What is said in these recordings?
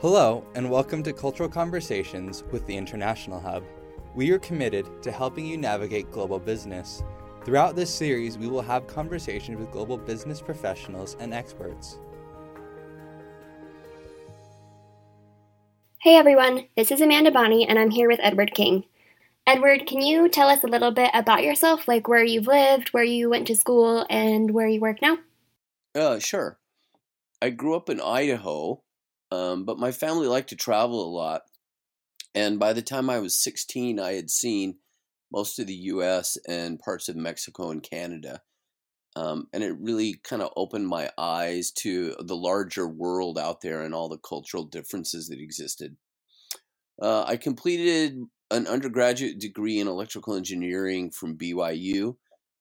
Hello, and welcome to Cultural Conversations with the International Hub. We are committed to helping you navigate global business. Throughout this series, we will have conversations with global business professionals and experts. Hey everyone, this is Amanda Bonney, and I'm here with Edward King. Edward, can you tell us a little bit about yourself, like where you've lived, where you went to school, and where you work now? Uh, sure. I grew up in Idaho, um, but my family liked to travel a lot. And by the time I was 16, I had seen most of the US and parts of Mexico and Canada. Um, and it really kind of opened my eyes to the larger world out there and all the cultural differences that existed. Uh, I completed an undergraduate degree in electrical engineering from BYU,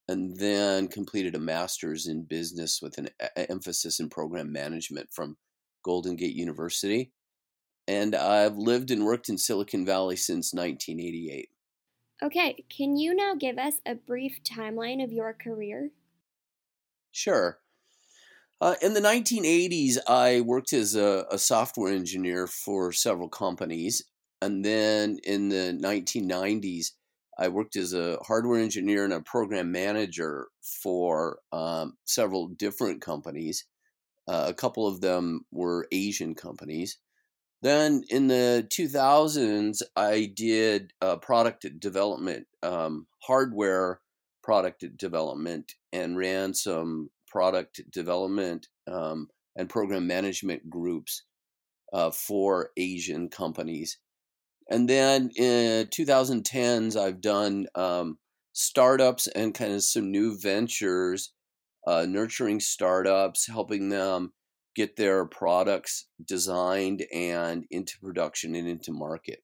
and then completed a master's in business with an emphasis in program management from Golden Gate University. And I've lived and worked in Silicon Valley since 1988. Okay, can you now give us a brief timeline of your career? Sure. Uh, in the 1980s, I worked as a, a software engineer for several companies. And then in the 1990s, I worked as a hardware engineer and a program manager for um, several different companies. Uh, a couple of them were Asian companies. Then in the 2000s, I did uh, product development, um, hardware product development, and ran some product development um, and program management groups uh, for Asian companies. And then in 2010s, I've done um, startups and kind of some new ventures, uh, nurturing startups, helping them get their products designed and into production and into market.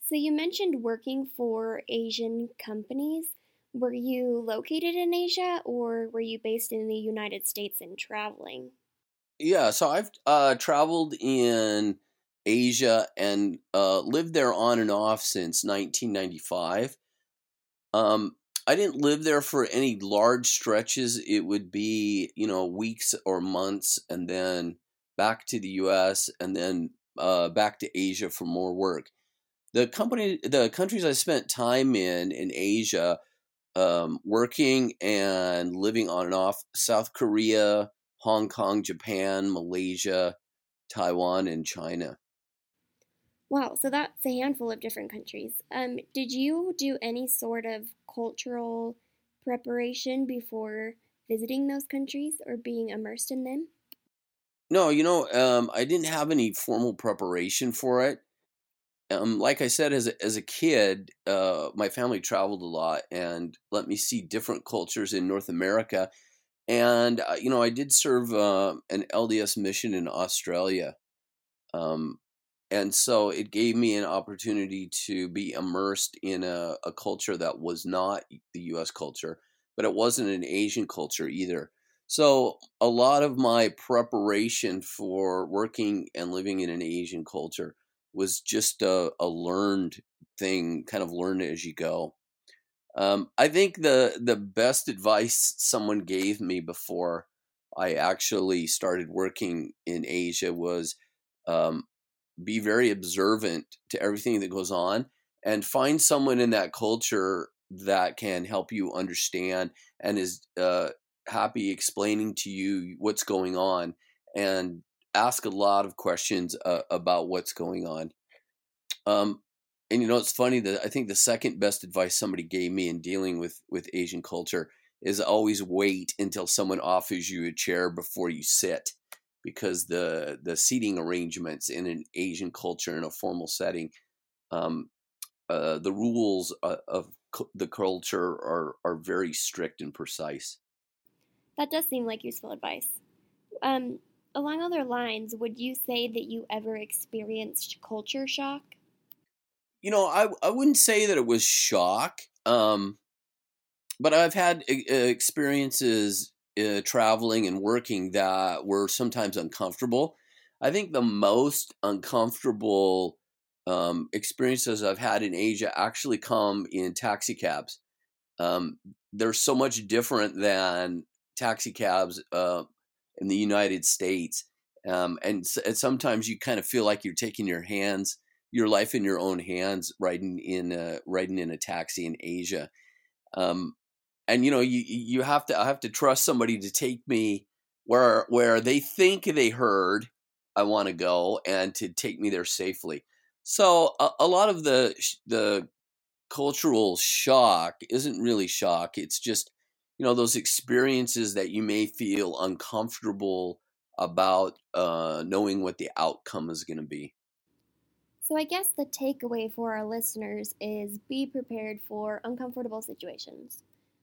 So, you mentioned working for Asian companies. Were you located in Asia or were you based in the United States and traveling? Yeah, so I've uh, traveled in Asia and uh, lived there on and off since 1995. Um, I didn't live there for any large stretches. It would be, you know, weeks or months, and then back to the U.S. and then uh, back to Asia for more work. The company, the countries I spent time in in Asia, um, working and living on and off: South Korea, Hong Kong, Japan, Malaysia, Taiwan, and China. Wow, so that's a handful of different countries. Um, did you do any sort of cultural preparation before visiting those countries or being immersed in them? No, you know, um, I didn't have any formal preparation for it. Um, like I said, as a, as a kid, uh, my family traveled a lot and let me see different cultures in North America. And, uh, you know, I did serve uh, an LDS mission in Australia. Um, and so it gave me an opportunity to be immersed in a, a, culture that was not the US culture, but it wasn't an Asian culture either. So a lot of my preparation for working and living in an Asian culture was just a, a learned thing, kind of learn as you go. Um, I think the the best advice someone gave me before I actually started working in Asia was um, be very observant to everything that goes on and find someone in that culture that can help you understand and is uh, happy explaining to you what's going on and ask a lot of questions uh, about what's going on. Um, and you know it's funny that i think the second best advice somebody gave me in dealing with with asian culture is always wait until someone offers you a chair before you sit because the the seating arrangements in an Asian culture in a formal setting, um, uh, the rules uh, of the culture are are very strict and precise. That does seem like useful advice. Um, along other lines, would you say that you ever experienced culture shock? You know, I I wouldn't say that it was shock. Um, but I've had experiences uh, traveling and working that were sometimes uncomfortable. I think the most uncomfortable um, experiences I've had in Asia actually come in taxi cabs. Um, they're so much different than taxi cabs uh, in the United States. Um, and, and sometimes you kind of feel like you're taking your hands, your life in your own hands, riding in a, riding in a taxi in Asia. Um, and you know, you you have to I have to trust somebody to take me where where they think they heard I want to go and to take me there safely. So a, a lot of the the cultural shock isn't really shock. It's just you know those experiences that you may feel uncomfortable about uh, knowing what the outcome is going to be. So I guess the takeaway for our listeners is be prepared for uncomfortable situations.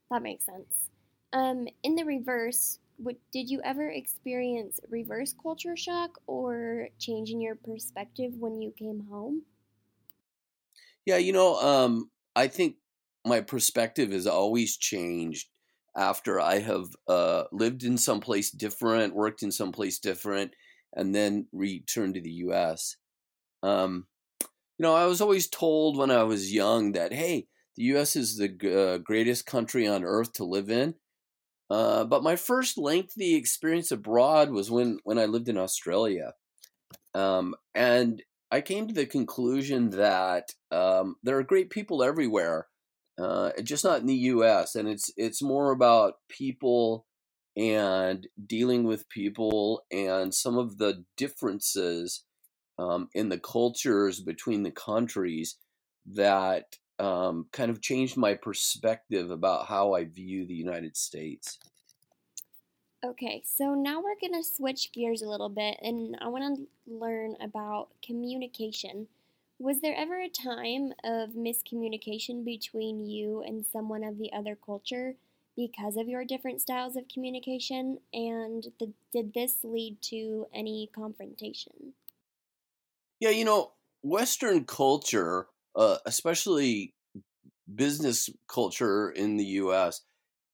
That makes sense. Um, in the reverse, what, did you ever experience reverse culture shock or change in your perspective when you came home? Yeah, you know, um, I think my perspective has always changed after I have uh, lived in some place different, worked in some place different, and then returned to the U.S. Um, you know, I was always told when I was young that hey, the U.S. is the uh, greatest country on earth to live in. Uh, but my first lengthy experience abroad was when when I lived in Australia, um, and I came to the conclusion that um, there are great people everywhere, uh, just not in the U.S. And it's it's more about people and dealing with people and some of the differences um, in the cultures between the countries that um, kind of changed my perspective about how I view the United States. Okay, so now we're going to switch gears a little bit and I want to learn about communication. Was there ever a time of miscommunication between you and someone of the other culture because of your different styles of communication? And the, did this lead to any confrontation? Yeah, you know, Western culture uh, especially business culture in the U.S.,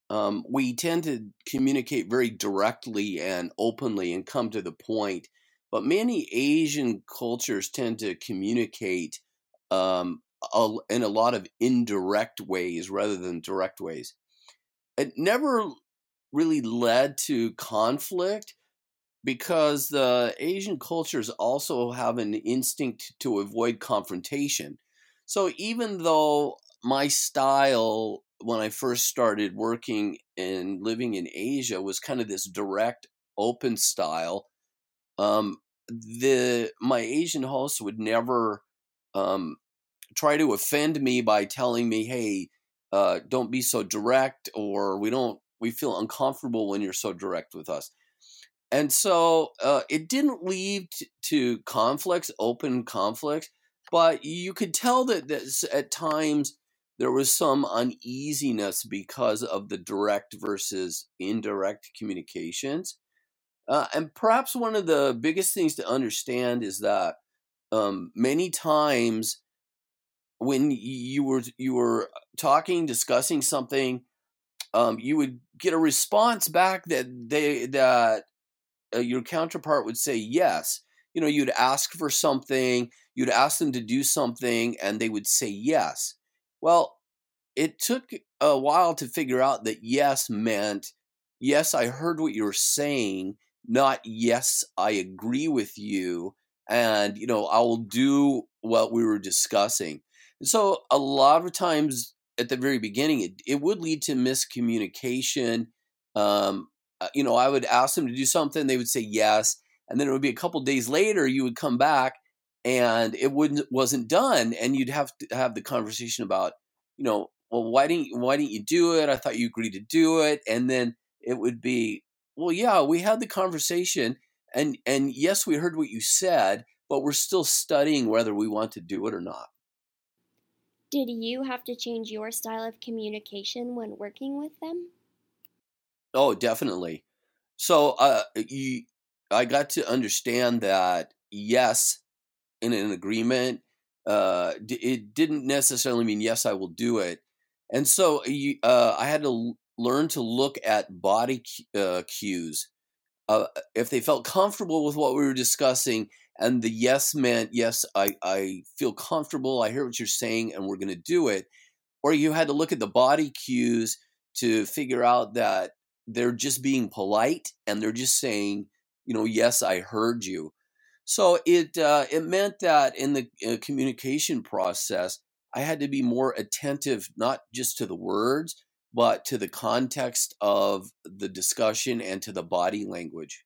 um, we tend to communicate very directly and openly and come to the point. But many Asian cultures tend to communicate um, a, in a lot of indirect ways rather than direct ways. It never really led to conflict because the Asian cultures also have an instinct to avoid confrontation. So even though my style when I first started working and living in Asia was kind of this direct, open style, um, the my Asian hosts would never um, try to offend me by telling me, "Hey, uh, don't be so direct," or "We don't we feel uncomfortable when you're so direct with us." And so uh, it didn't lead to conflicts, open conflicts, but you could tell that this, at times there was some uneasiness because of the direct versus indirect communications. Uh, and perhaps one of the biggest things to understand is that um, many times when you were you were talking, discussing something, um, you would get a response back that they that uh, your counterpart would say yes. You know, you'd ask for something, you'd ask them to do something, and they would say yes. Well, it took a while to figure out that yes meant yes, I heard what you're saying, not yes, I agree with you, and you know, I will do what we were discussing. And so a lot of times at the very beginning, it, it would lead to miscommunication. Um, uh, you know, I would ask them to do something, they would say yes, and then it would be a couple days later, you would come back and it wouldn't wasn't done, and you'd have to have the conversation about, you know, well, why didn't why didn't you do it? I thought you agreed to do it, and then it would be, well, yeah, we had the conversation, and and yes, we heard what you said, but we're still studying whether we want to do it or not. Did you have to change your style of communication when working with them? Oh, definitely. So, uh, you, I got to understand that yes, in an agreement, uh, it didn't necessarily mean yes, I will do it. And so uh, I had to learn to look at body uh, cues. Uh, if they felt comfortable with what we were discussing, and the yes meant yes, I, I feel comfortable, I hear what you're saying, and we're going to do it. Or you had to look at the body cues to figure out that they're just being polite and they're just saying you know, yes, I heard you. So it uh, it meant that in the uh, communication process, I had to be more attentive, not just to the words, but to the context of the discussion and to the body language.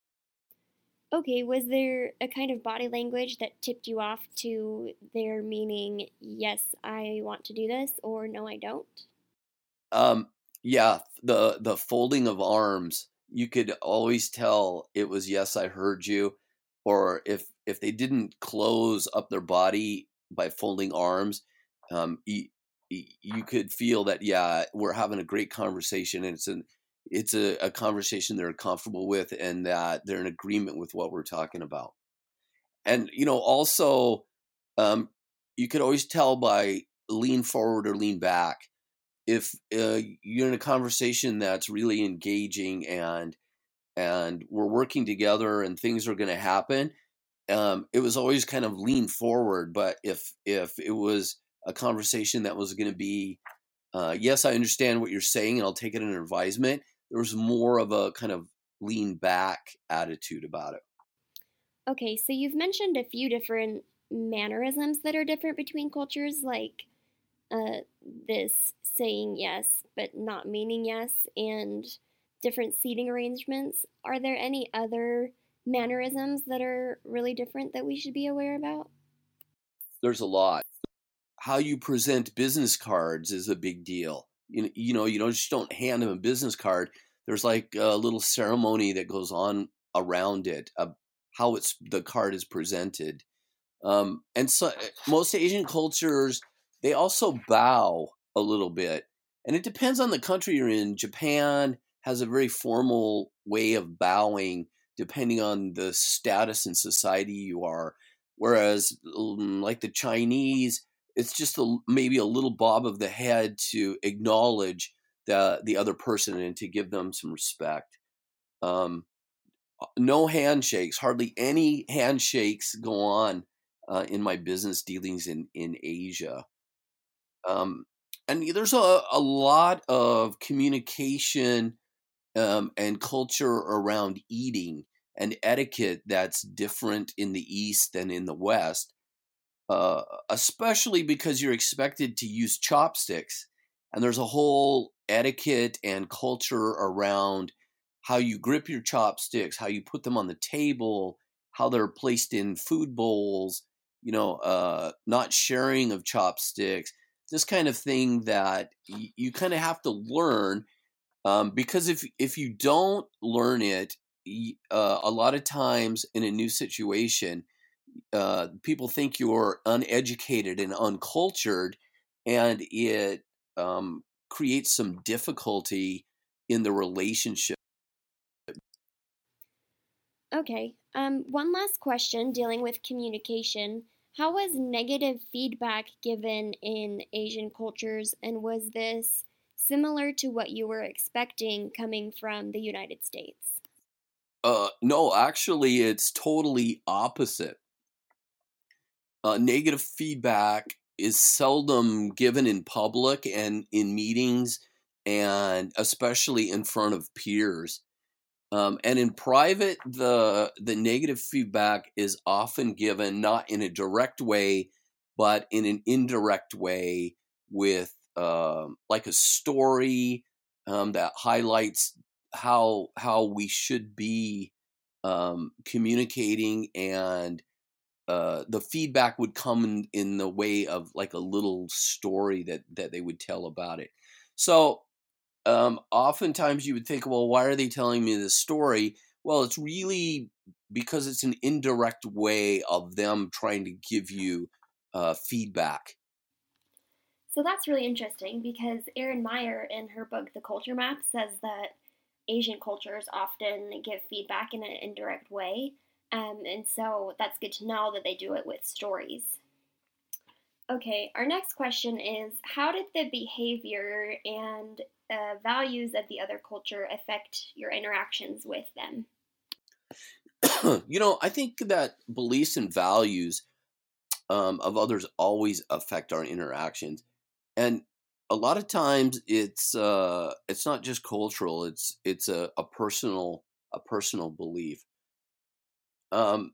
Okay, was there a kind of body language that tipped you off to their meaning, yes, I want to do this, or no, I don't? Um, yeah, the the folding of arms, you could always tell it was yes, I heard you, or if if they didn't close up their body by folding arms, um, you, you could feel that yeah, we're having a great conversation, and it's an it's a, a conversation they're comfortable with, and that they're in agreement with what we're talking about. And you know, also, um, you could always tell by lean forward or lean back if uh, you're in a conversation that's really engaging and and we're working together and things are going to happen um, it was always kind of lean forward but if if it was a conversation that was going to be uh, yes i understand what you're saying and i'll take it in advisement there was more of a kind of lean back attitude about it. Okay so you've mentioned a few different mannerisms that are different between cultures like uh, this saying yes but not meaning yes and different seating arrangements. Are there any other mannerisms that are really different that we should be aware about? There's a lot. How you present business cards is a big deal. You, you know, you don't just don't hand them a business card. There's like a little ceremony that goes on around it, uh, how it's the card is presented. Um, and so most Asian cultures they also bow a little bit. And it depends on the country you're in. Japan has a very formal way of bowing depending on the status in society you are. Whereas, um, like the Chinese, it's just a, maybe a little bob of the head to acknowledge the the other person and to give them some respect. Um, no handshakes, hardly any handshakes go on uh, in my business dealings in in Asia. Um, and there's a, a lot of communication um, and culture around eating and etiquette that's different in the East than in the West, uh, especially because you're expected to use chopsticks. And there's a whole etiquette and culture around how you grip your chopsticks, how you put them on the table, how they're placed in food bowls, you know, uh, not sharing of chopsticks this kind of thing that y- you kind of have to learn um, because if if you don't learn it uh, a lot of times in a new situation uh, people think you're uneducated and uncultured and it um, creates some difficulty in the relationship. Okay um, one last question dealing with communication. How was negative feedback given in Asian cultures, and was this similar to what you were expecting coming from the United States? Uh, no, actually, it's totally opposite. Uh, negative feedback is seldom given in public and in meetings, and especially in front of peers. Um, and in private, the the negative feedback is often given not in a direct way, but in an indirect way with um, like a story um, that highlights how how we should be um, communicating and uh, the feedback would come in, in the way of like a little story that that they would tell about it. So um, oftentimes you would think, well, why are they telling me this story? Well, it's really because it's an indirect way of them trying to give you uh, feedback. So that's really interesting because Erin Meyer, in her book The Culture Map, says that Asian cultures often give feedback in an indirect way. Um, and so that's good to know that they do it with stories. Okay, our next question is How did the behavior and uh, values of the other culture affect your interactions with them? you know, I think that beliefs and values um, of others always affect our interactions, and a lot of times it's uh, it's not just cultural; it's it's a, a personal a personal belief. um,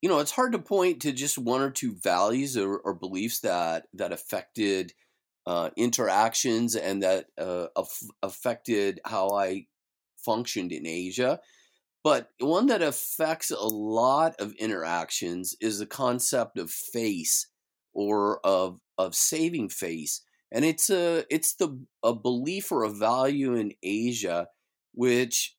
you know, it's hard to point to just one or two values or, or beliefs that that affected uh, interactions and that uh, af- affected how I functioned in Asia. But one that affects a lot of interactions is the concept of face or of of saving face, and it's a it's the a belief or a value in Asia which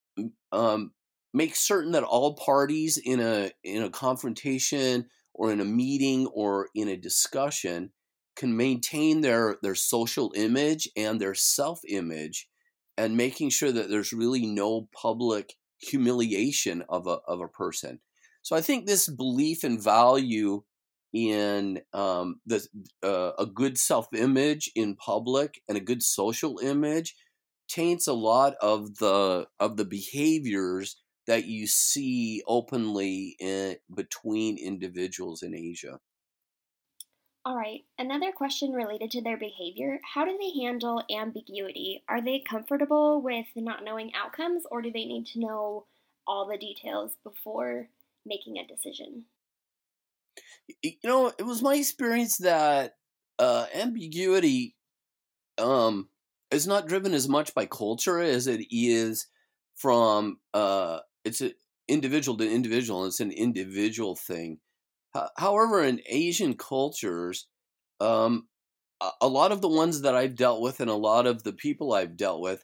um, make certain that all parties in a in a confrontation or in a meeting or in a discussion can maintain their their social image and their self image and making sure that there's really no public humiliation of a of a person. So i think this belief and value in um, the, uh, a good self image in public and a good social image taints a lot of the of the behaviors that you see openly in, between individuals in Asia. All right, another question related to their behavior. How do they handle ambiguity? Are they comfortable with not knowing outcomes, or do they need to know all the details before making a decision? You know, it was my experience that uh, ambiguity um, is not driven as much by culture as it is from uh, it's an individual to individual. It's an individual thing. However, in Asian cultures, um, a lot of the ones that I've dealt with and a lot of the people I've dealt with,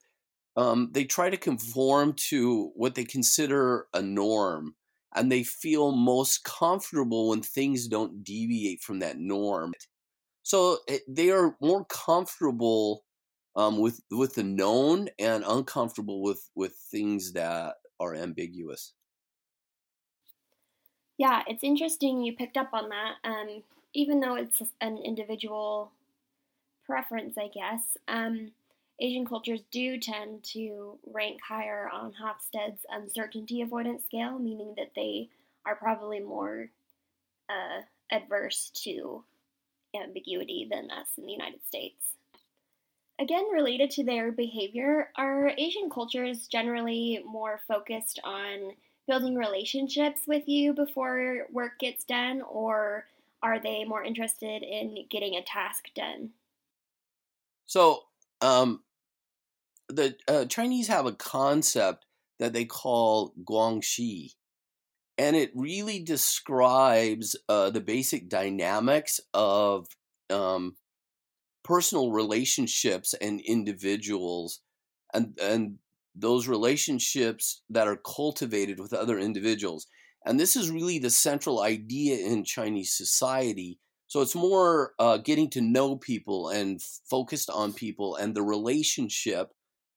um, they try to conform to what they consider a norm. And they feel most comfortable when things don't deviate from that norm. So they are more comfortable um, with with the known and uncomfortable with with things that are ambiguous. Yeah, it's interesting you picked up on that. Um, even though it's an individual preference, I guess, um, Asian cultures do tend to rank higher on Hofstede's uncertainty avoidance scale, meaning that they are probably more uh, adverse to ambiguity than us in the United States. Again, related to their behavior, are Asian cultures generally more focused on building relationships with you before work gets done, or are they more interested in getting a task done? So, um, the uh, Chinese have a concept that they call guanxi, and it really describes uh, the basic dynamics of um, personal relationships and individuals and and those relationships that are cultivated with other individuals and this is really the central idea in chinese society so it's more uh, getting to know people and focused on people and the relationship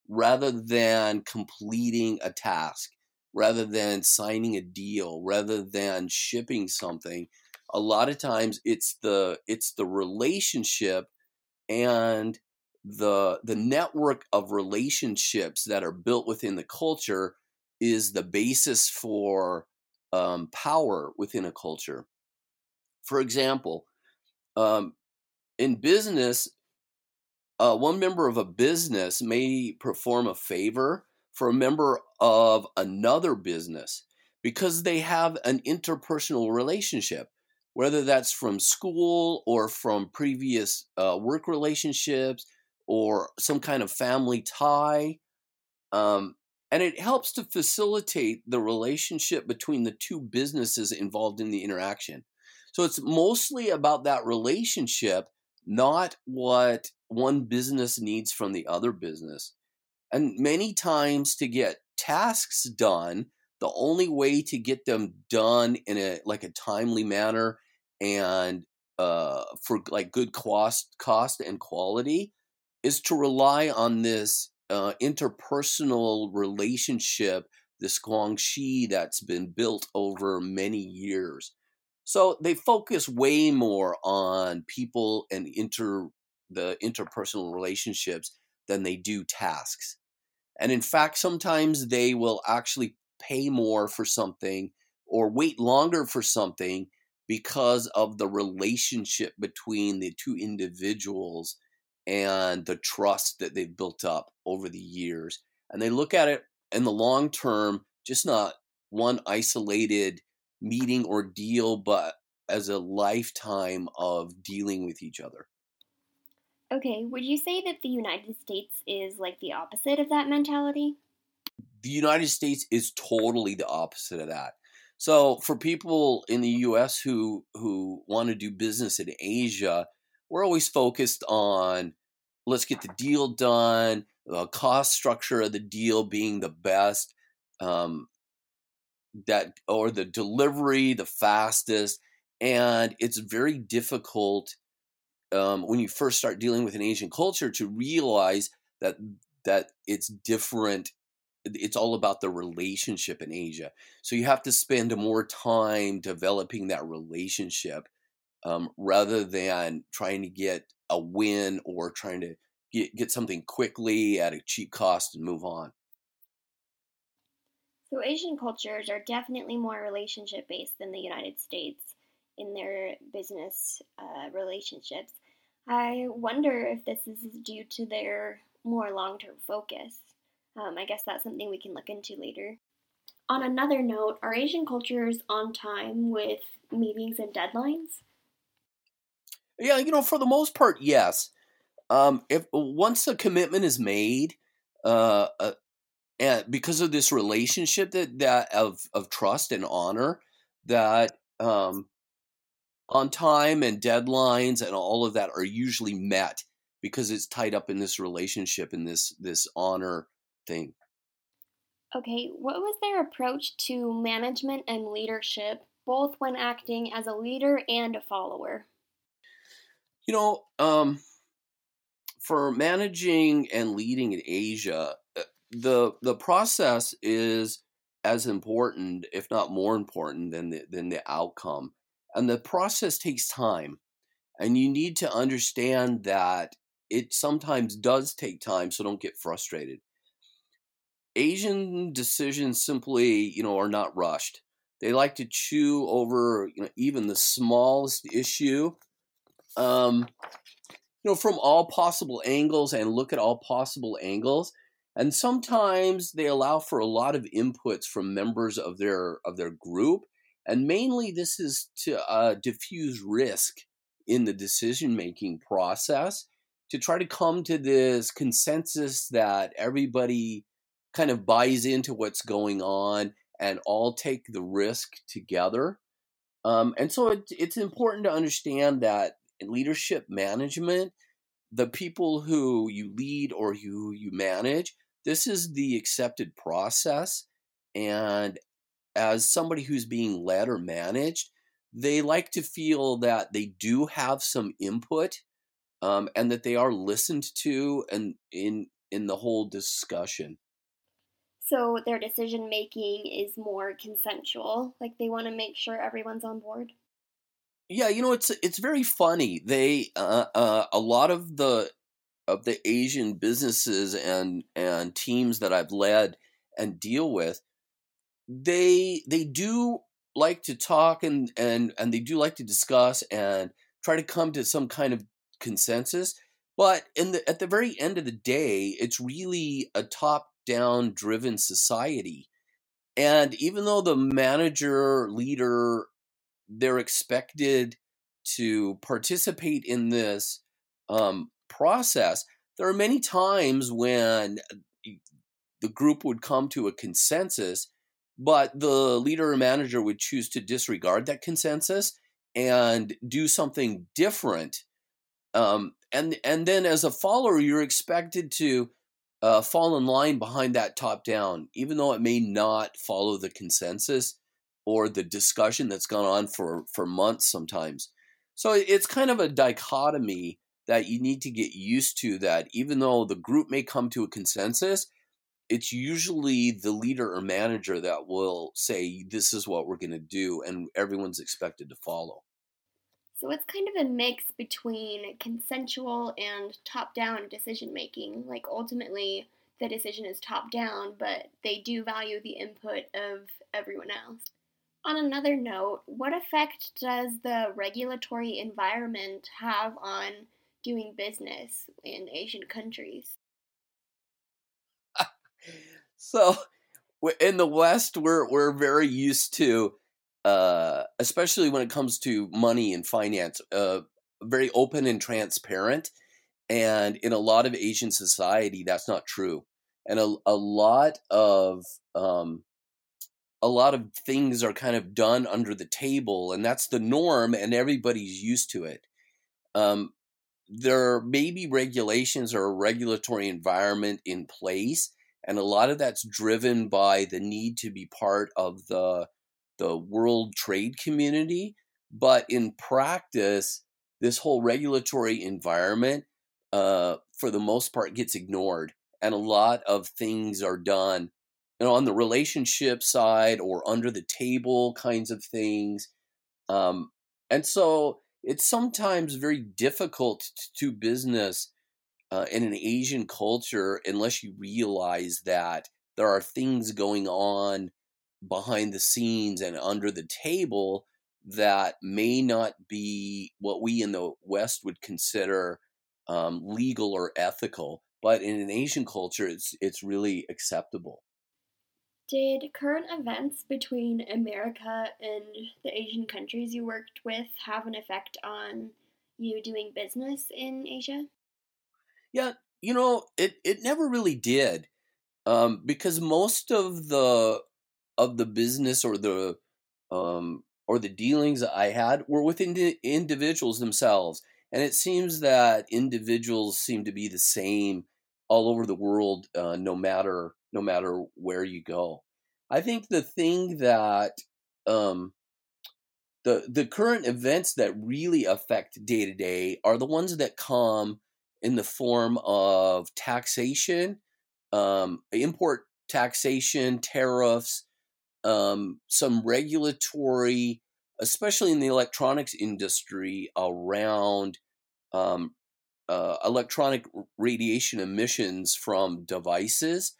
rather than completing a task rather than signing a deal rather than shipping something a lot of times it's the it's the relationship and the the network of relationships that are built within the culture is the basis for um, power within a culture. For example, um, in business, uh, one member of a business may perform a favor for a member of another business because they have an interpersonal relationship whether that's from school or from previous uh, work relationships or some kind of family tie. Um, and it helps to facilitate the relationship between the two businesses involved in the interaction. So it's mostly about that relationship, not what one business needs from the other business. And many times to get tasks done, the only way to get them done in a like a timely manner and uh, for like good cost cost and quality is to rely on this uh, interpersonal relationship this guanxi that's been built over many years so they focus way more on people and inter the interpersonal relationships than they do tasks and in fact sometimes they will actually pay more for something or wait longer for something because of the relationship between the two individuals and the trust that they've built up over the years. And they look at it in the long term just not one isolated meeting or deal, but as a lifetime of dealing with each other. Okay, would you say that the United States is like the opposite of that mentality? The United States is totally the opposite of that. So for people in the US who who want to do business in Asia, we're always focused on let's get the deal done, the cost structure of the deal being the best, um, that or the delivery the fastest, and it's very difficult um, when you first start dealing with an Asian culture to realize that that it's different. It's all about the relationship in Asia. So you have to spend more time developing that relationship um, rather than trying to get a win or trying to get, get something quickly at a cheap cost and move on. So Asian cultures are definitely more relationship based than the United States in their business uh, relationships. I wonder if this is due to their more long term focus. Um, I guess that's something we can look into later. On another note, are Asian cultures on time with meetings and deadlines? Yeah, you know, for the most part, yes. Um, if once a commitment is made, uh, uh, and because of this relationship that that of of trust and honor, that um, on time and deadlines and all of that are usually met because it's tied up in this relationship and this this honor thing. Okay, what was their approach to management and leadership, both when acting as a leader and a follower? You know, um, for managing and leading in Asia, uh, the the process is as important, if not more important, than the than the outcome. And the process takes time. And you need to understand that it sometimes does take time, so don't get frustrated. Asian decisions simply, you know, are not rushed. They like to chew over, you know, even the smallest issue, um, you know, from all possible angles and look at all possible angles. And sometimes they allow for a lot of inputs from members of their of their group and mainly, this is to uh, diffuse risk in the decision making process to try to come to this consensus that everybody kind of buys into what's going on and all take the risk together. Um, and so it, it's important to understand that leadership management, the people who you lead or who you manage, this is the accepted process. And as somebody who's being led or managed, they like to feel that they do have some input um, and that they are listened to and in in the whole discussion. So their decision making is more consensual, like they want to make sure everyone's on board. Yeah, you know it's it's very funny. They uh, uh, a lot of the of the Asian businesses and and teams that I've led and deal with they they do like to talk and and and they do like to discuss and try to come to some kind of consensus but in the at the very end of the day it's really a top down driven society. And even though the manager leader they're expected to participate in this um, process there are many times when the group would come to a consensus but the leader or manager would choose to disregard that consensus and do something different. Um, and and then as a follower, you're expected to uh, fall in line behind that top down, even though it may not follow the consensus or the discussion that's gone on for for months sometimes. So it's kind of a dichotomy that you need to get used to. That even though the group may come to a consensus, it's usually the leader or manager that will say, This is what we're going to do, and everyone's expected to follow. So it's kind of a mix between consensual and top down decision making. Like, ultimately, the decision is top down, but they do value the input of everyone else. On another note, what effect does the regulatory environment have on doing business in Asian countries? So, in the West, we're we're very used to, uh, especially when it comes to money and finance, uh, very open and transparent. And in a lot of Asian society, that's not true. And a, a lot of um, a lot of things are kind of done under the table, and that's the norm, and everybody's used to it. Um, there may be regulations or a regulatory environment in place, and a lot of that's driven by the need to be part of the the world trade community. But in practice, this whole regulatory environment, uh, for the most part, gets ignored, and a lot of things are done you know, on the relationship side or under the table kinds of things. Um, and so it's sometimes very difficult to business uh, in an Asian culture unless you realize that there are things going on behind the scenes and under the table that may not be what we in the West would consider um, legal or ethical, but in an Asian culture, it's it's really acceptable. Did current events between America and the Asian countries you worked with have an effect on you doing business in Asia? Yeah, you know, it, it never really did. Um, because most of the of the business or the um, or the dealings I had were with indi- individuals themselves, and it seems that individuals seem to be the same all over the world, uh, no matter no matter where you go. I think the thing that um, the the current events that really affect day to day are the ones that come in the form of taxation, um, import taxation, tariffs, um, some regulatory, especially in the electronics industry, around um, uh, electronic radiation emissions from devices.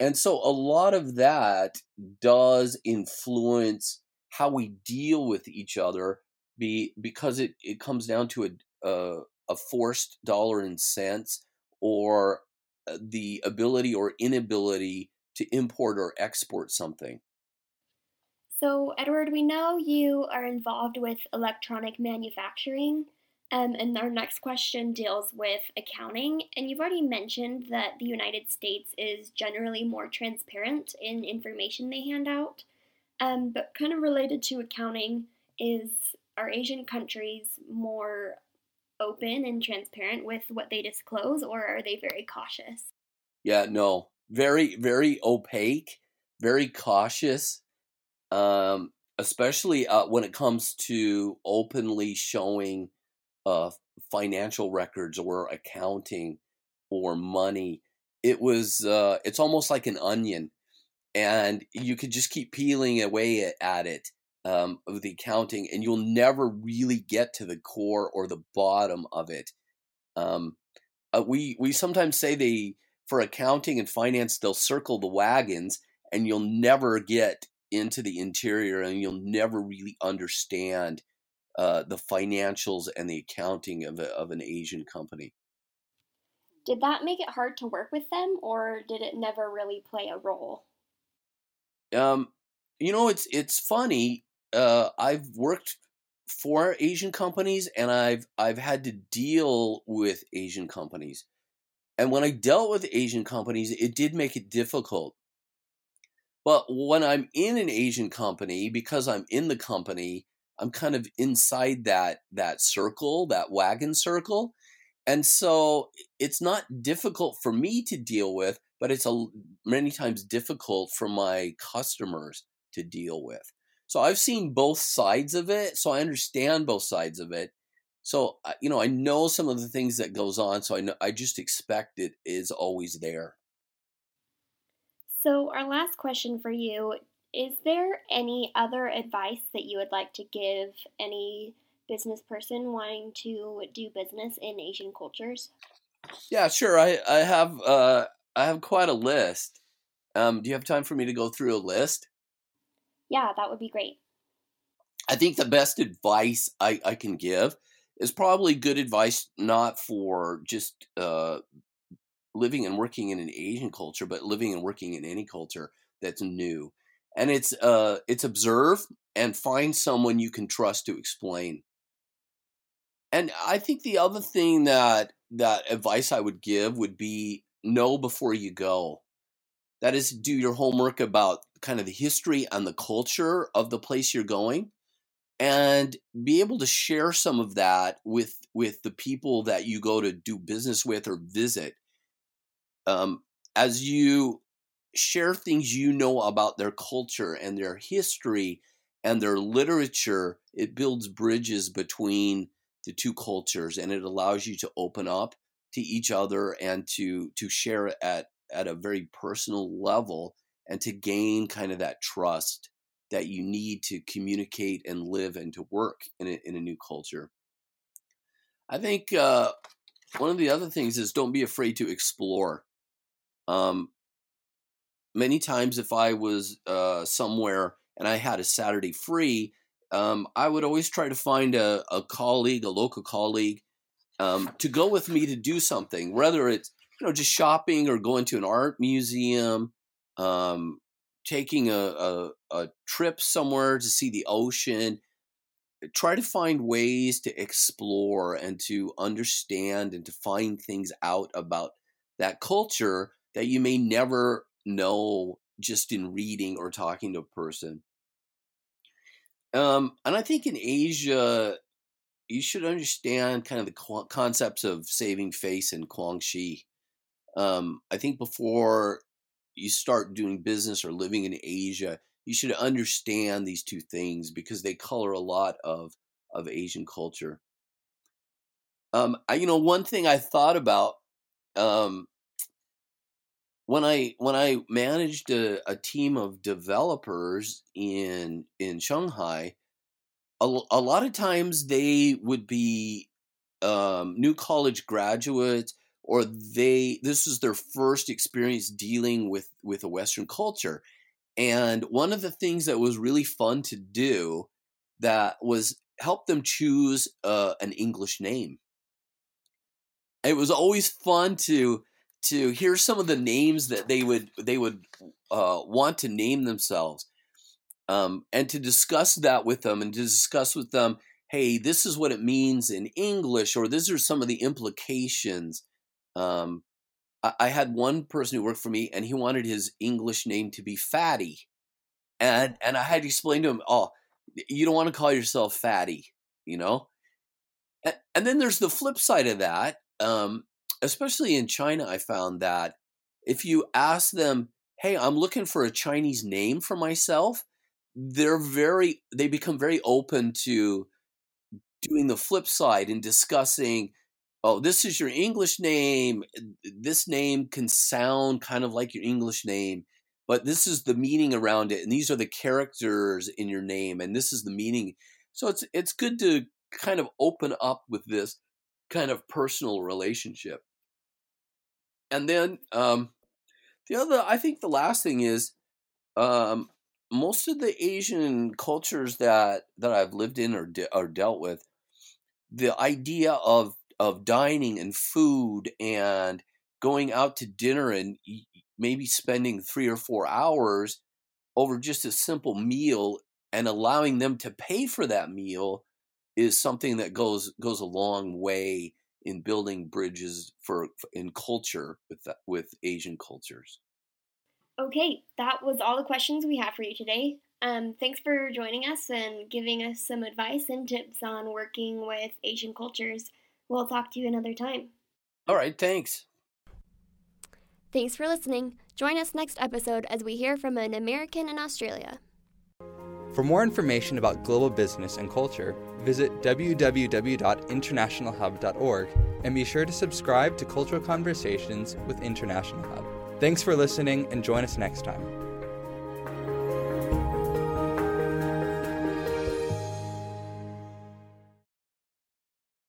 And so a lot of that does influence how we deal with each other be, because it, it comes down to a, a, a forced dollar and cents or uh, the ability or inability to import or export something. So, Edward, we know you are involved with electronic manufacturing. Um, and our next question deals with accounting. And you've already mentioned that the United States is generally more transparent in information they hand out. Um, but kind of related to accounting is are Asian countries more open and transparent with what they disclose, or are they very cautious? Yeah, no, very, very opaque, very cautious, um, especially uh, when it comes to openly showing uh, financial records or accounting or money. It was uh, it's almost like an onion, and you could just keep peeling away at it um, of the accounting, and you'll never really get to the core or the bottom of it. Um, uh, we we sometimes say they for accounting and finance they'll circle the wagons, and you'll never get into the interior, and you'll never really understand uh, the financials and the accounting of, a, of an Asian company. Did that make it hard to work with them, or did it never really play a role? Um, you know, it's it's funny. Uh, I've worked for Asian companies, and I've I've had to deal with Asian companies. And when I dealt with Asian companies, it did make it difficult. But when I'm in an Asian company, because I'm in the company, I'm kind of inside that that circle, that wagon circle. And so it's not difficult for me to deal with, but it's a many times difficult for my customers to deal with. So I've seen both sides of it, so I understand both sides of it. So you know, I know some of the things that goes on, so I know I just expect it is always there. So our last question for you is there any other advice that you would like to give any business person wanting to do business in Asian cultures? Yeah, sure. I I have uh I have quite a list. Um, do you have time for me to go through a list? Yeah, that would be great. I think the best advice I, I can give is probably good advice not for just uh, living and working in an Asian culture, but living and working in any culture that's new. And it's uh it's observe and find someone you can trust to explain. And I think the other thing that that advice I would give would be know before you go. That is do your homework about kind of the history and the culture of the place you're going and be able to share some of that with with the people that you go to do business with or visit um, as you share things you know about their culture and their history and their literature it builds bridges between the two cultures and it allows you to open up to each other and to to share at at a very personal level and to gain kind of that trust that you need to communicate and live and to work in a, in a new culture. I think uh, one of the other things is don't be afraid to explore. Um, many times, if I was uh, somewhere and I had a Saturday free, um, I would always try to find a, a colleague, a local colleague, um, to go with me to do something, whether it's you know just shopping or going to an art museum, um, taking a, a, a trip somewhere to see the ocean try to find ways to explore and to understand and to find things out about that culture that you may never know just in reading or talking to a person. Um, and I think in Asia, you should understand kind of the concepts of saving face and Guanxi. Um, I think before you start doing business or living in Asia, you should understand these two things because they color a lot of of Asian culture. Um, I, you know, one thing I thought about um, when I when I managed a, a team of developers in in Shanghai, a, a lot of times they would be um, new college graduates or they this is their first experience dealing with with a western culture. And one of the things that was really fun to do that was help them choose uh, an english name. It was always fun to to hear some of the names that they would they would uh, want to name themselves um, and to discuss that with them and to discuss with them hey this is what it means in english or these are some of the implications um, I, I had one person who worked for me, and he wanted his English name to be Fatty, and and I had to explain to him, oh, you don't want to call yourself Fatty, you know. And, and then there's the flip side of that. Um, especially in China, I found that if you ask them, "Hey, I'm looking for a Chinese name for myself," they're very they become very open to doing the flip side and discussing oh, this is your English name. This name can sound kind of like your English name, but this is the meaning around it, and these are the characters in your name, and this is the meaning. So it's it's good to kind of open up with this kind of personal relationship. And then um, the other, I think the last thing is um, most of the Asian cultures that that I've lived in or de- or dealt with, the idea of of dining and food and going out to dinner and maybe spending three or four hours over just a simple meal and allowing them to pay for that meal is something that goes goes a long way in building bridges for in culture with with Asian cultures. Okay, that was all the questions we have for you today. Um, thanks for joining us and giving us some advice and tips on working with Asian cultures. We'll talk to you another time. All right, thanks. Thanks for listening. Join us next episode as we hear from an American in Australia. For more information about global business and culture, visit www.internationalhub.org and be sure to subscribe to Cultural Conversations with International Hub. Thanks for listening and join us next time.